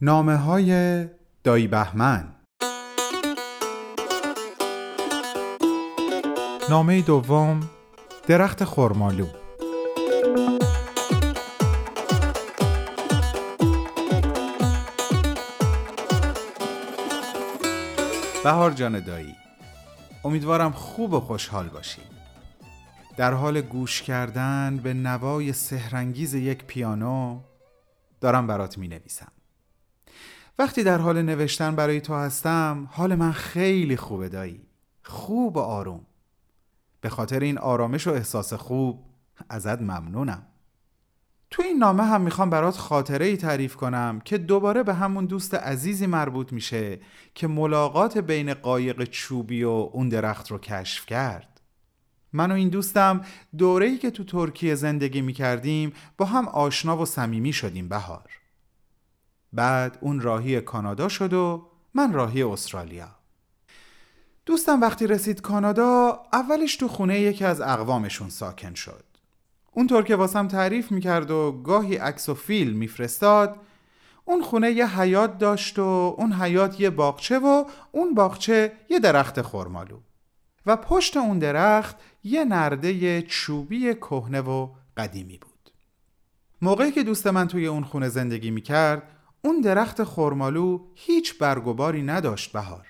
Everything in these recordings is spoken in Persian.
نامه های دایی بهمن. نامه دوم درخت خرمالو. بهار جان دایی امیدوارم خوب و خوشحال باشی. در حال گوش کردن به نوای سهرنگیز یک پیانو دارم برات می نویسم وقتی در حال نوشتن برای تو هستم حال من خیلی خوبه دایی. خوب و آروم. به خاطر این آرامش و احساس خوب ازت ممنونم. تو این نامه هم می‌خوام برات خاطره ای تعریف کنم که دوباره به همون دوست عزیزی مربوط میشه که ملاقات بین قایق چوبی و اون درخت رو کشف کرد. من و این دوستم دوره‌ای که تو ترکیه زندگی می‌کردیم با هم آشنا و صمیمی شدیم بهار. بعد اون راهی کانادا شد و من راهی استرالیا. دوستم وقتی رسید کانادا اولش تو خونه یکی از اقوامشون ساکن شد. اونطور که واسم تعریف می‌کرد و گاهی عکس و فیلم میفرستاد اون خونه یه حیات داشت و اون حیات یه باغچه و اون باغچه یه درخت خرمالو. و پشت اون درخت یه نرده چوبی کهنه و قدیمی بود. موقعی که دوست من توی اون خونه زندگی می‌کرد اون درخت خرمالو هیچ برگباری نداشت بهار.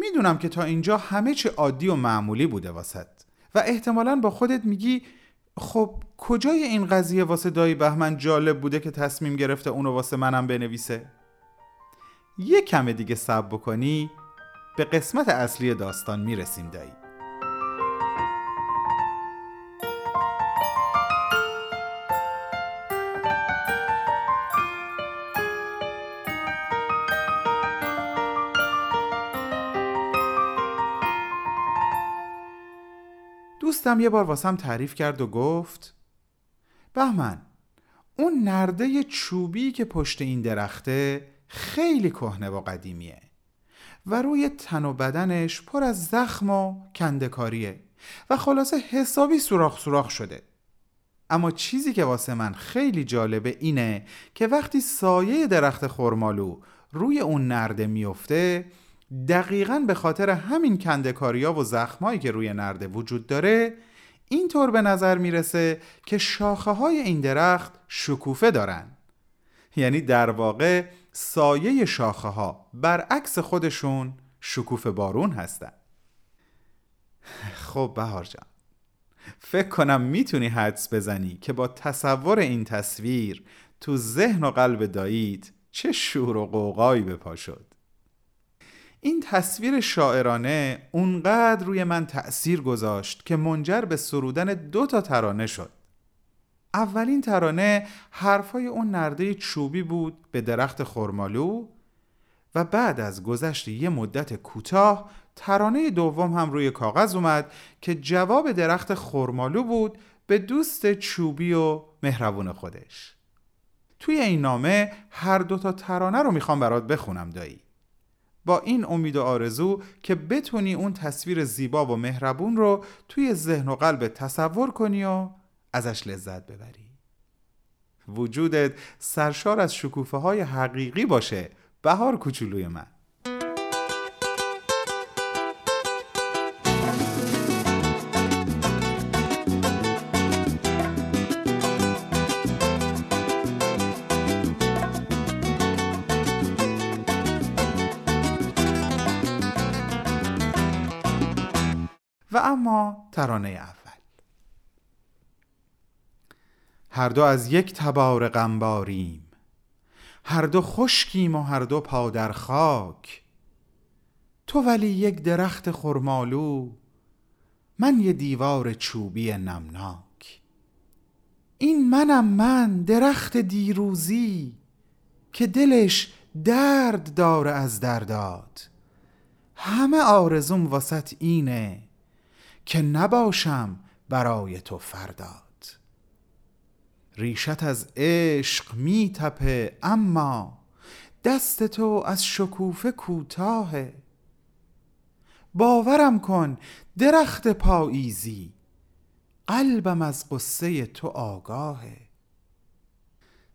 می‌دونم که تا اینجا همه چی عادی و معمولی بوده واسط و احتمالا با خودت میگی خب کجای این قضیه واسه دایی بهمن جالب بوده که تصمیم گرفته اونو واسه منم بنویسه؟ یه کم دیگه صبر بکنی به قسمت اصلی داستان می‌رسیم دایی. دوستم یه بار واسم تعریف کرد و گفت بهمن اون نرده چوبی که پشت این درخته خیلی کهنه و قدیمیه و روی تن و بدنش پر از زخم و کندکاریه و خلاصه حسابی سوراخ سوراخ شده. اما چیزی که واسه من خیلی جالبه اینه که وقتی سایه درخت خرمالو روی اون نرده میفته دقیقا به خاطر همین کندکاریا و زخمایی که روی نرده وجود داره اینطور به نظر می‌رسه که شاخه های این درخت شکوفه دارن. یعنی در واقع سایه شاخه ها برعکس خودشون شکوفه بارون هستن. خب بهار جان فکر کنم می‌تونی حدس بزنی که با تصور این تصویر تو ذهن و قلب دایید چه شور و قوقایی به پا شد. این تصویر شاعرانه اونقدر روی من تأثیر گذاشت که منجر به سرودن دو تا ترانه شد. اولین ترانه حرفای اون نرده چوبی بود به درخت خرمالو و بعد از گذشت یه مدت کوتاه ترانه دوم هم روی کاغذ اومد که جواب درخت خرمالو بود به دوست چوبی و مهربون خودش. توی این نامه هر دو تا ترانه رو می‌خوام برات بخونم دایی. با این امید و آرزو که بتونی اون تصویر زیبا و مهربون رو توی ذهن و قلب تصور کنی و ازش لذت ببری. وجودت سرشار از شکوفه های حقیقی باشه. بهار کوچولوی من. و اما ترانه اول. هر دو از یک تبار غمباریم. هر دو خشکیم و هر دو پا در خاک. تو ولی یک درخت خرمالو من یه دیوار چوبی نمناک. این منم من درخت دیروزی که دلش درد داره از درداد همه آرزوم واسط اینه که نباشم برای تو فرداد. ریشت از عشق می تپه اما دست تو از شکوفه کوتاهه. باورم کن درخت پاییزی قلبم از قصه تو آگاهه.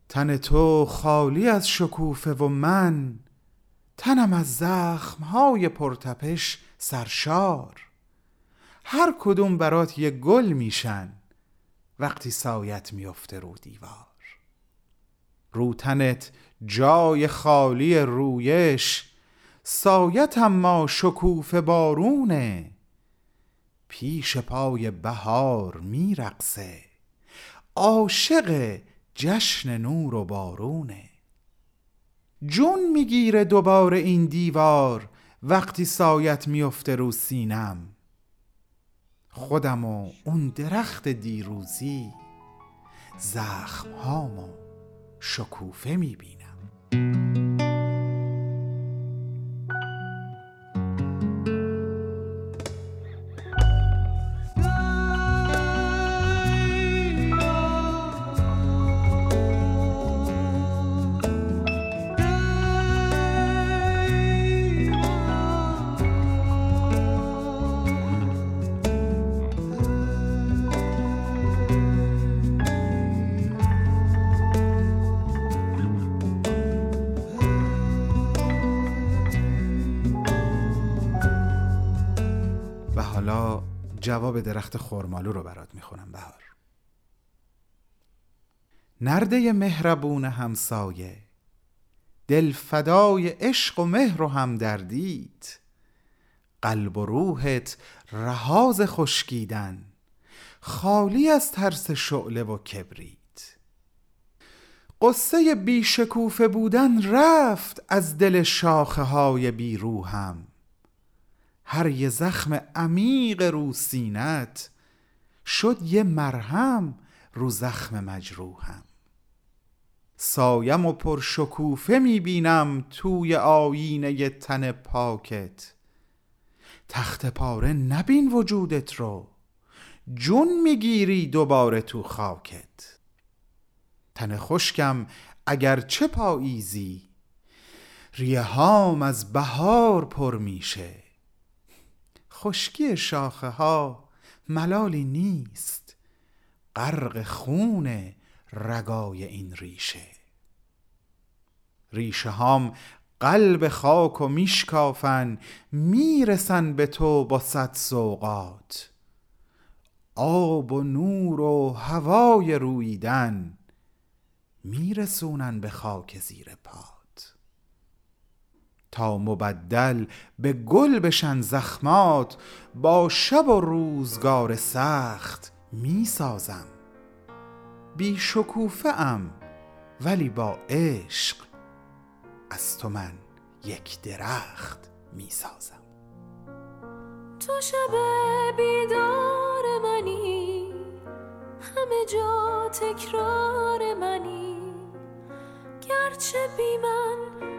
تن تو خالی از شکوفه و من تنم از زخمهای پرتپش سرشار. هر کدوم برات یه گل میشن. وقتی سایت میفته رو دیوار. رو تنت جای خالی رویش. سایت اما شکوف بارونه. پیش پای بهار میرقصه. عاشق جشن نور و بارونه. جون می‌گیره دوباره این دیوار. وقتی سایت میفته رو سینم. خودم و اون درخت دیروزی زخم هامو شکوفه می‌بینم. جواب درخت خرمالو رو برات می‌خونم بهار. نرده مهربون همسایه دل فدای عشق و مهر و همدردیت. قلب و روحت رهاز خشکیدن خالی از ترس شعله و کبریت. قصه بیشکوفه بودن رفت از دل شاخه های بیروهم هر یه زخم عمیق رو سینت شد یه مرهم رو زخم مجروحم. سایم و پرشکوفه می‌بینم توی آینه تن پاکت. تخت پاره نبین وجودت رو جون می‌گیری دوباره تو خاکت. تن خشکم اگر چه پاییزی ریه هام از بهار پر میشه. خشکی شاخه ها ملالی نیست. غرق خون رگای این ریشه. ریشه هام قلب خاک و میشکافن می‌رسن به تو با صد سوقات آب و نور و هوای رویدن میرسونن به خاک زیر پا. تا مبدل به گل بشن زخمات با شب و روزگار سخت می سازم بی شکوفه ام ولی با عشق از تو من یک درخت می سازم تو شب بیدار منی همه جا تکرار منی. گرچه بی من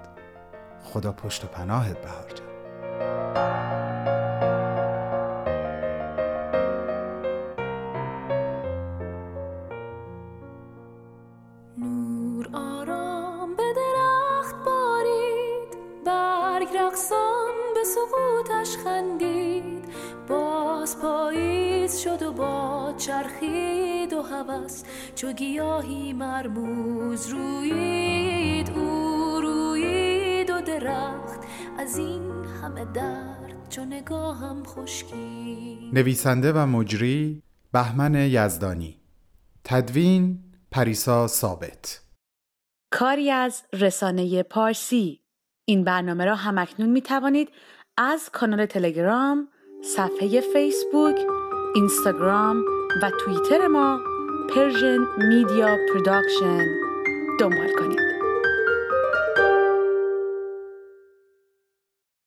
خدا پشت و پناهت بهار جان. نور آرام به درخت بارید برگ رقصان به سقوطش خندید. باز پاییز شد و با چرخید و هوس چو گیاهی مرموز روید. او درخت از این همه درد چو نگاهم خشکی نویسنده و مجری بهمن یزدانی. تدوین پریسا ثابت. کاری از رسانه پارسی. این برنامه را همکنون می توانید از کانال تلگرام، صفحه فیسبوک، اینستاگرام و توییتر ما Persian Media Production دنبال کنید.